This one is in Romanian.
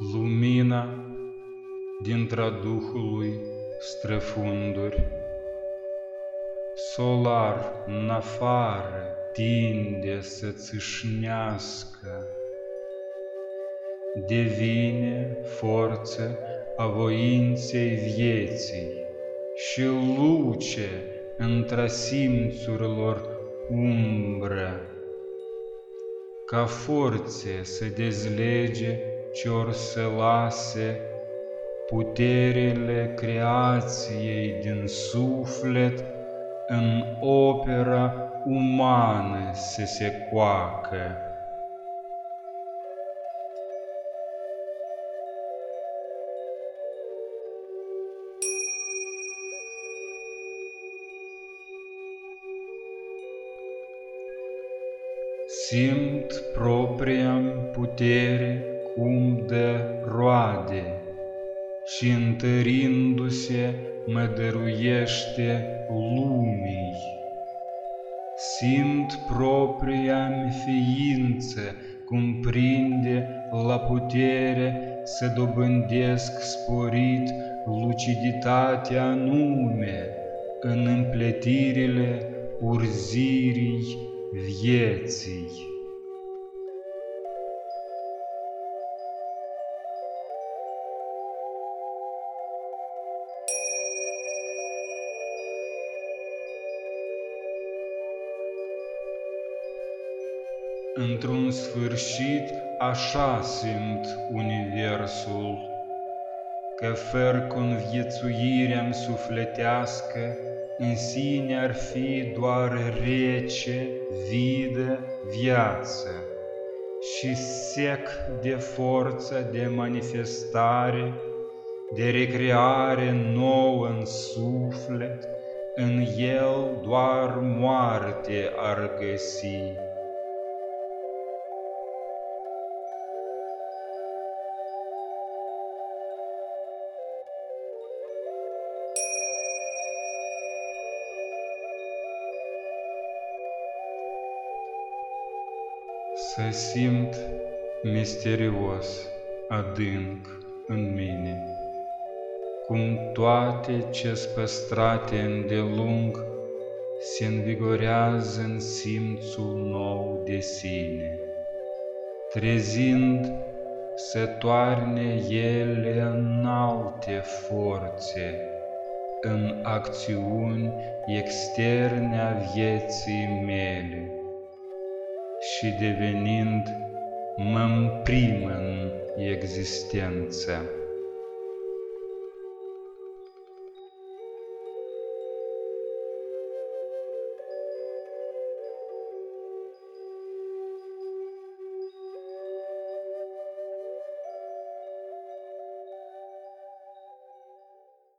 Lumina dintre Duhului străfunduri, Solar în afară tinde să țâșnească, Devine forță a voinței vieții și luce între simțurilor umbră, ca forțe să dezlege ce or să lase puterile creației din suflet în opera umană să se coacă. Simt propria putere cum de roade și întărindu-se mă dăruiește lumii. Simt propria ființă cum prinde la putere să dobândesc sporit luciditatea anume în împletirile urzirii vieții. Într-un sfârșit așa simt Universul, că fără conviețuirea sufletească, în sine ar fi doar rece, vidă, viață și sec de forță de manifestare, de recreare nouă în suflet, în el doar moarte ar găsi. Să simt misterios, adânc în mine, cum toate ce păstrate îndelung se învigorează în simțul nou de sine, trezind să toarne ele în alte forțe, în acțiuni externe a vieții mele și devenind mă în existența.